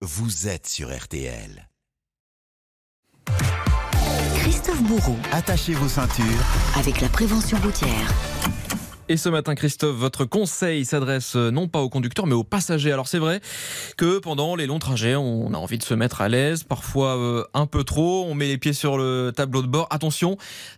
vous êtes sur RTL. Christophe Bourreau, Attachez vos ceintures. avec la prévention routière. Et ce matin, Christophe, votre conseil s'adresse euh, non pas aux conducteurs, mais aux passagers. Alors c'est vrai que pendant les longs trajets, on a envie de se mettre à l'aise, parfois euh, un peu trop, on met les pieds sur le tableau de bord. Attention,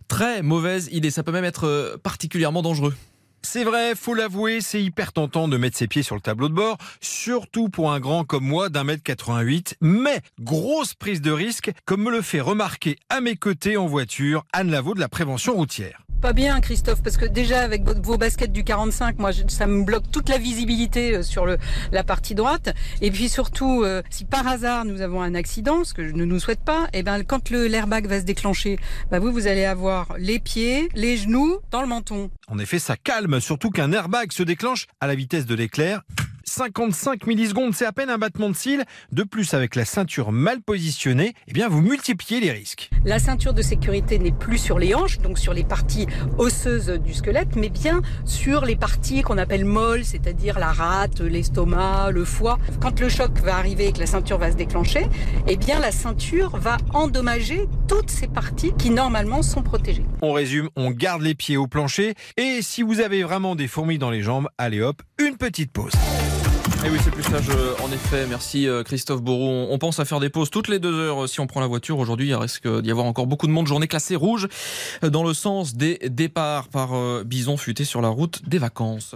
très mauvaise idée, ça peut même être euh, particulièrement dangereux. C'est vrai, faut l'avouer, c'est hyper tentant de mettre ses pieds sur le tableau de bord, surtout pour un grand comme moi d'un mètre 88. Mais grosse prise de risque, comme me le fait remarquer à mes côtés en voiture Anne Lavaux de la prévention routière. Pas bien, Christophe, parce que déjà avec vos- baskets du 45, moi, ça me bloque toute la visibilité euh, sur la partie droite. Et puis surtout, euh, si par hasard nous avons un accident, ce que je ne nous souhaite pas, et ben quand le l'airbag va se déclencher, bah, vous vous allez avoir les pieds, les genoux dans le menton. En effet, ça calme, surtout qu'un airbag se déclenche à la vitesse de l'éclair. 55 millisecondes, c'est à peine un battement de cils. De plus, avec la ceinture mal positionnée, eh bien, vous multipliez les risques. La ceinture de sécurité n'est plus sur les hanches, donc sur les parties osseuses du squelette, mais bien sur les parties qu'on appelle molles, c'est-à-dire la rate, l'estomac, le foie. Quand le choc va arriver et que la ceinture va se déclencher, eh bien la ceinture va endommager toutes ces parties qui normalement sont protégées. On résume, on garde les pieds au plancher. Et si vous avez vraiment des fourmis dans les jambes, allez hop, une petite pause. Et oui, c'est plus sage, en effet. Merci euh, Christophe Bourreau. On pense à faire des pauses toutes les deux heures euh, si on prend la voiture. Aujourd'hui, il risque d'y avoir encore beaucoup de monde. Journée classée rouge euh, dans le sens des départs par bison futé sur la route des vacances.